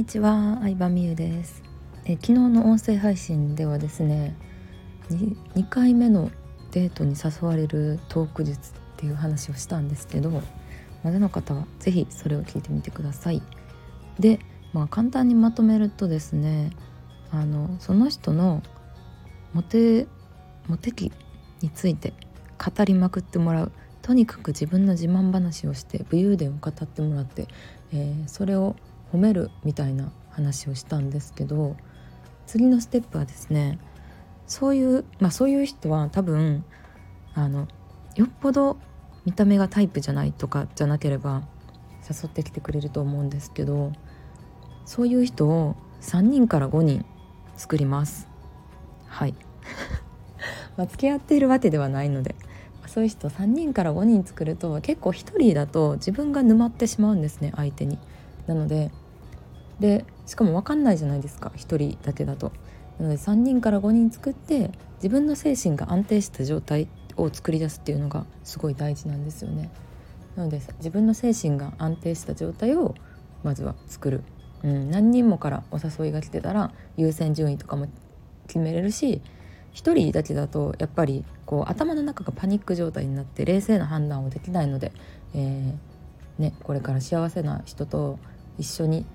にちは、相葉美優です。え昨日の音声配信ではですね 2, 2回目のデートに誘われるトーク術っていう話をしたんですけどまだの方は是非それを聞いてみてください。でまあ簡単にまとめるとですねあのその人のモテモテ期について語りまくってもらう。とにかく自分の自慢話をして武勇伝を語ってもらって、えー、それを褒めるみたいな話をしたんですけど次のステップはですねそういうまあそういう人は多分あのよっぽど見た目がタイプじゃないとかじゃなければ誘ってきてくれると思うんですけどそういう人を3人から5人作りますはい まあ付き合っているわけではないのでそういう人3人から5人作ると結構1人だと自分が沼ってしまうんですね相手に。なのででしかも分かんないじゃないですか1人だけだと。なので3人から5人作って自分の精神が安定した状態を作り出すっていうのがすごい大事なんですよね。なので自分の精神が安定した状態をまずは作る、うん、何人もからお誘いが来てたら優先順位とかも決めれるし1人だけだとやっぱりこう頭の中がパニック状態になって冷静な判断をできないので、えー、ね、これから幸せな人と一緒に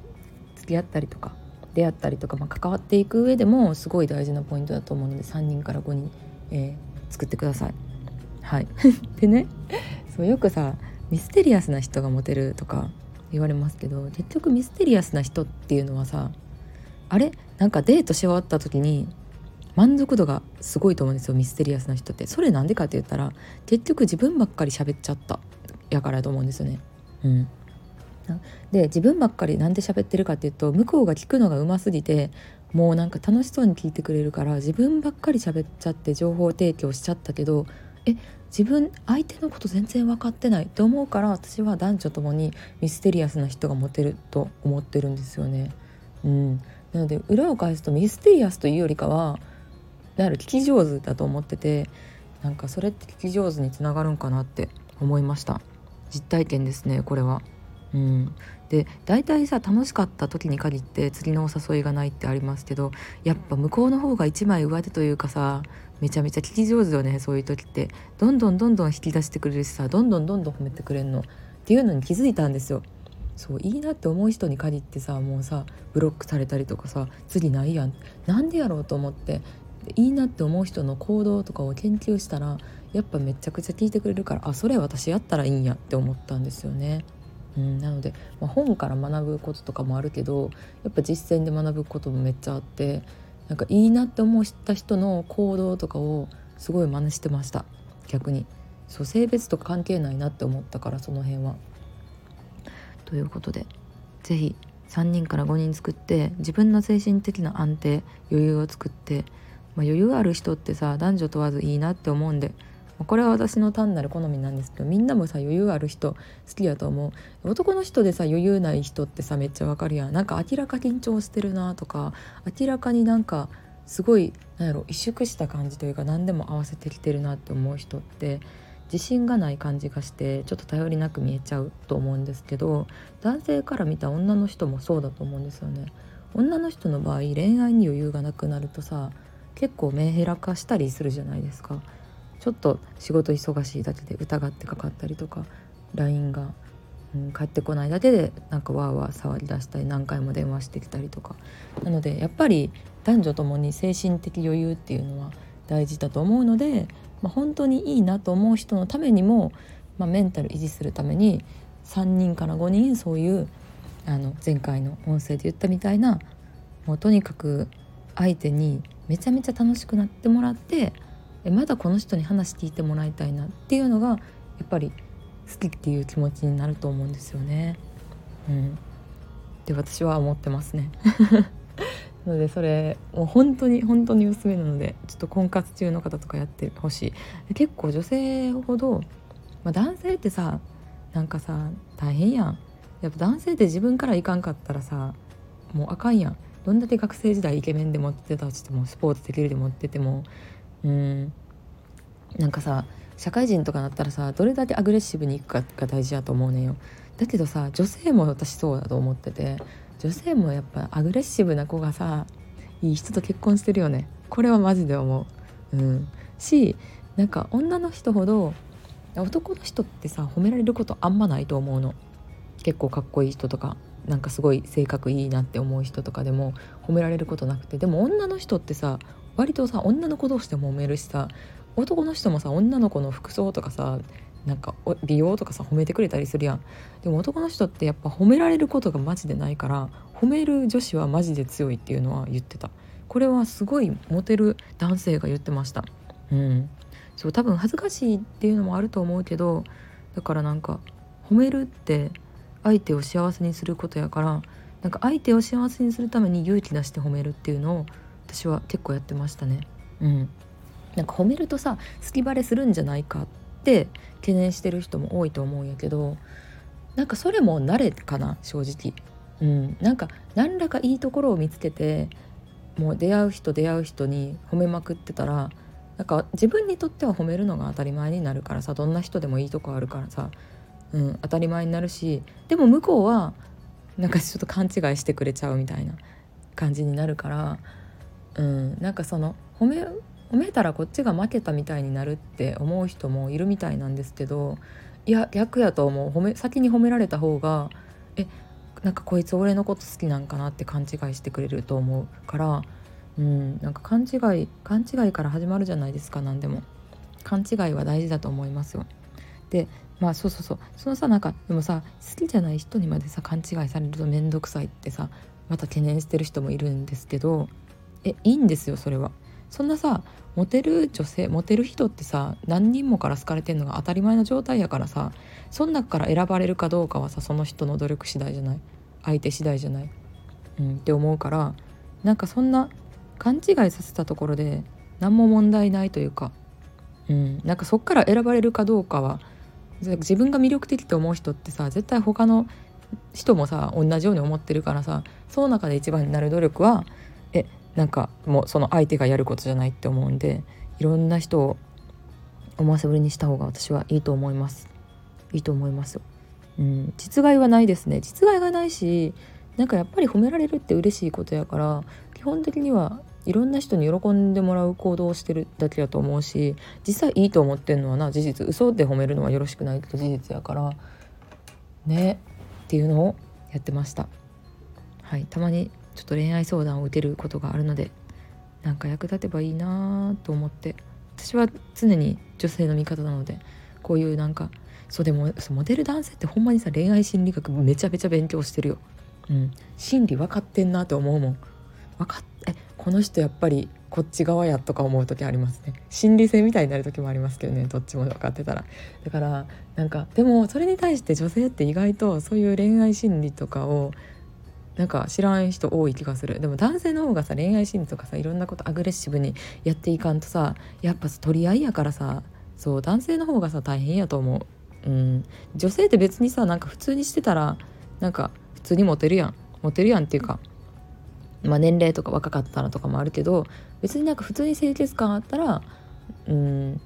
付き合ったりとか出会ったりとか、まあ、関わっていく上でもすごい大事なポイントだと思うので3人から5人、えー、作ってください。はい でねそうよくさミステリアスな人がモテるとか言われますけど結局ミステリアスな人っていうのはさあれ？なんかデートし終わった時に満足度がすごいと思うんですよミステリアスな人ってそれなんでかって言ったら結局自分ばっかり喋っちゃったやからと思うんですよね。うん、で自分ばっかりなんで喋ってるかっていうと向こうが聞くのがうますぎてもうなんか楽しそうに聞いてくれるから自分ばっかり喋っちゃって情報提供しちゃったけどえ自分相手のこと全然分かってないって思うから私は男女ともにミステリアスな人がモテると思ってるんですよね。うん、なので裏を返すとミステリアスというよりかはだから聞き上手だと思っててなんかそれって聞き上手につながるんかなって思いました実体験ですねこれは。うん、で大体さ楽しかった時に限って次のお誘いがないってありますけどやっぱ向こうの方が一枚上手というかさめちゃめちゃ聞き上手よねそういう時ってどんどんどんどん引き出してくれるしさどんどんどんどん褒めてくれるのっていうのに気づいたんですよ。そういいなって思う人に限ってさもうさブロックされたりとかさ次ないやんなんでやろうと思っていいなって思う人の行動とかを研究したらやっぱめちゃくちゃ聞いてくれるからあそれ私やったらいいんやって思ったんですよね。うん、なので、まあ、本から学ぶこととかもあるけどやっぱ実践で学ぶこともめっちゃあってなんかいいなって思った人の行動とかをすごい真似してました逆にそう性別とか関係ないなって思ったからその辺は。ということで是非3人から5人作って自分の精神的な安定余裕を作ってまあ、余裕ある人ってさ男女問わずいいなって思うんでこれは私の単なる好みなんですけどみんなもさ余裕ある人好きやと思う。男の人でさ余裕ない人ってさめっちゃわかるやん。なんか明らか緊張してるなとか明らかになんかすごいなんやろ萎縮した感じというか何でも合わせてきてるなって思う人って自信がない感じがしてちょっと頼りなく見えちゃうと思うんですけど男性から見た女の人もそうだと思うんですよね。女の人の場合恋愛に余裕がなくなるとさ結構メンヘラ化したりするじゃないですか。ちょっと仕事忙しいだけで疑ってかかったりとか LINE が、うん、返ってこないだけでなんかわーわー触り出したり何回も電話してきたりとか。なのでやっぱり男女ともに精神的余裕っていうのは大事だと思うので、まあ、本当にいいなと思う人のためにも、まあ、メンタル維持するために3人から5人そういうあの前回の音声で言ったみたいなもうとにかく相手にめちゃめちゃ楽しくなってもらってまだこの人に話聞いてもらいたいなっていうのがやっぱり好きっていう気持ちになると思うんですよね。うん、で私は思ってますね。なのでそれもう本当に本当におすすめなのでちょっと婚活中の方とかやってほしい結構女性ほど、まあ、男性ってさなんかさ大変やんやっぱ男性って自分からいかんかったらさもうあかんやんどんだけ学生時代イケメンで持ってたとしてもスポーツできるで持っててもうん。なんかさ社会人とかなったらさどれだけアグレッシブにいくかが大事だと思うねんよ。だけどさ女性も私そうだと思ってて女性もやっぱアグレッシブな子がさいい人と結婚してるよね。これはマジで思う。うん、しなんか女の人ほど男の人ってさ褒められることあんまないと思うの。結構かっこいい人とかなんかすごい性格いいなって思う人とかでも褒められることなくて。でも女の人ってさ割とさ女の子同士でもめるしさ男の人もさ女の子の服装とかさなんか美容とかさ褒めてくれたりするやん。でも男の人ってやっぱ褒められることがマジでないから褒める女子はマジで強いっていうのは言ってた。これはすごいモテる男性が言ってました。うん。そう多分恥ずかしいっていうのもあると思うけどだからなんか褒めるって相手を幸せにすることやからなんか相手を幸せにするために勇気出して褒めるっていうのを私は結構やってましたね。うん。なんか褒めるとさ好きバレするんじゃないかって懸念してる人も多いと思うんやけどなんかそれも慣れかな正直。うん。なんか何らかいいところを見つけてもう出会う人出会う人に褒めまくってたらなんか自分にとっては褒めるのが当たり前になるからさどんな人でもいいとこあるからさ、うん、当たり前になるしでも向こうはなんかちょっと勘違いしてくれちゃうみたいな感じになるから、うん、なんかその褒め褒めたらこっちが負けたみたいになるって思う人もいるみたいなんですけどいや逆やと思う。褒め先に褒められた方がえなんかこいつ俺のこと好きなんかなって勘違いしてくれると思うからうんなんか勘違い勘違いから始まるじゃないですか何でも。勘違いは大事だと思いますよ。でまあそうそうそう。そのさなんかでもさ好きじゃない人にまでさ勘違いされると面倒くさいってさまた懸念してる人もいるんですけどえいいんですよそれは。そんなさモテる女性モテる人ってさ何人もから好かれてんのが当たり前の状態やからさそん中から選ばれるかどうかはさその人の努力次第じゃない。相手次第じゃない、うん、って思うからなんかそんな勘違いさせたところで何も問題ないというか、うん、なんかそっから選ばれるかどうかは自分が魅力的と思う人ってさ絶対他の人もさ同じように思ってるからさその中で一番になる努力はなんかもうその相手がやることじゃないって思うんでいろんな人を思わせぶりにした方が私はいいと思います。いいと思います、うん、実害はないですね。実害がないしなんかやっぱり褒められるって嬉しいことやから基本的にはいろんな人に喜んでもらう行動をしてるだけだと思うし実際いいと思ってんのはな事実。嘘で褒めるのはよろしくないけど事実やからね。っていうのをやってました。はい。たまにちょっと恋愛相談を受けることがあるのでなんか役立てばいいなと思って私は常に女性の味方なのでこういうなんかそうでもモデル男性ってほんまにさ恋愛心理学めちゃめちゃ勉強してるよ。うん、心理分かってんなと思うもん。分かっえこの人やっぱりこっち側やとか思う時ありますね心理性みたいになる時もありますけどねどっちも分かってたらだからなんかでもそれに対して女性って意外とそういう恋愛心理とかをなんか知らん人多い気がする。でも男性の方がさ恋愛心理とかさいろんなことアグレッシブにやっていかんとさやっぱ取り合いやからさそう男性の方がさ大変やと思う。うん。女性って別にさなんか普通にしてたらなんか普通にモテるやん。モテるやんっていうかまあ年齢とか若かったらとかもあるけど別になんか普通に清潔感あったらうん。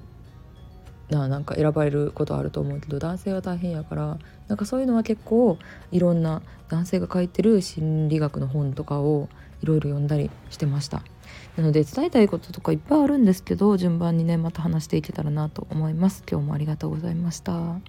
ななんか選ばれることあると思うけど男性は大変やからなんかそういうのは結構いろんな男性が書いてる心理学の本とかをいろいろ読んだりしてました。なので伝えたいこととかいっぱいあるんですけど順番にねまた話していけたらなと思います。今日もありがとうございました。